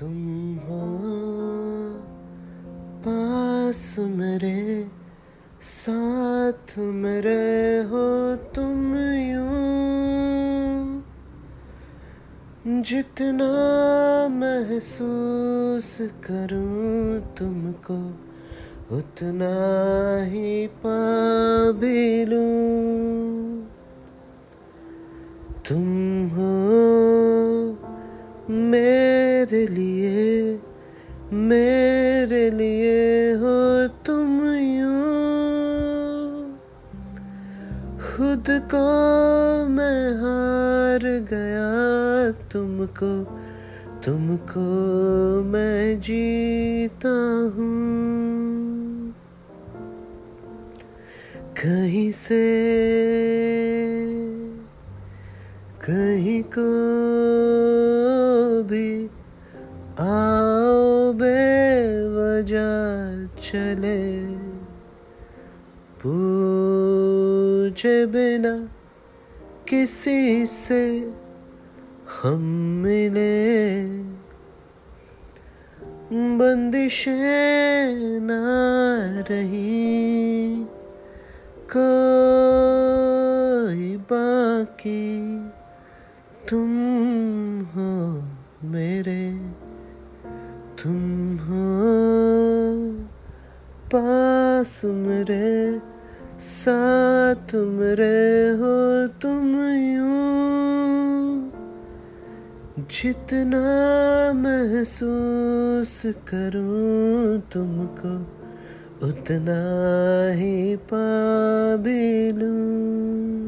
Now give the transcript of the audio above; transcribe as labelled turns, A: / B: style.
A: तुम हो, पास मेरे, साथ मेरे हो तुम यूँ। जितना महसूस करूँ तुमको, उतना ही पा भी लूँ। तुम हो, मेरे लिए, मेरे लिए हो तुम यूँ। खुद को मैं हार गया, तुमको तुमको मैं जीता हूँ। कहीं से, कहीं को आओ बेवजह चले। पूछे बिना किसी से हम मिले। बंदिशें ना रही कोई बाकी तुम हो। पास मेरे साथ मेरे हो तुम यूँ। जितना महसूस करूँ तुमको, उतना ही पा भी लूँ।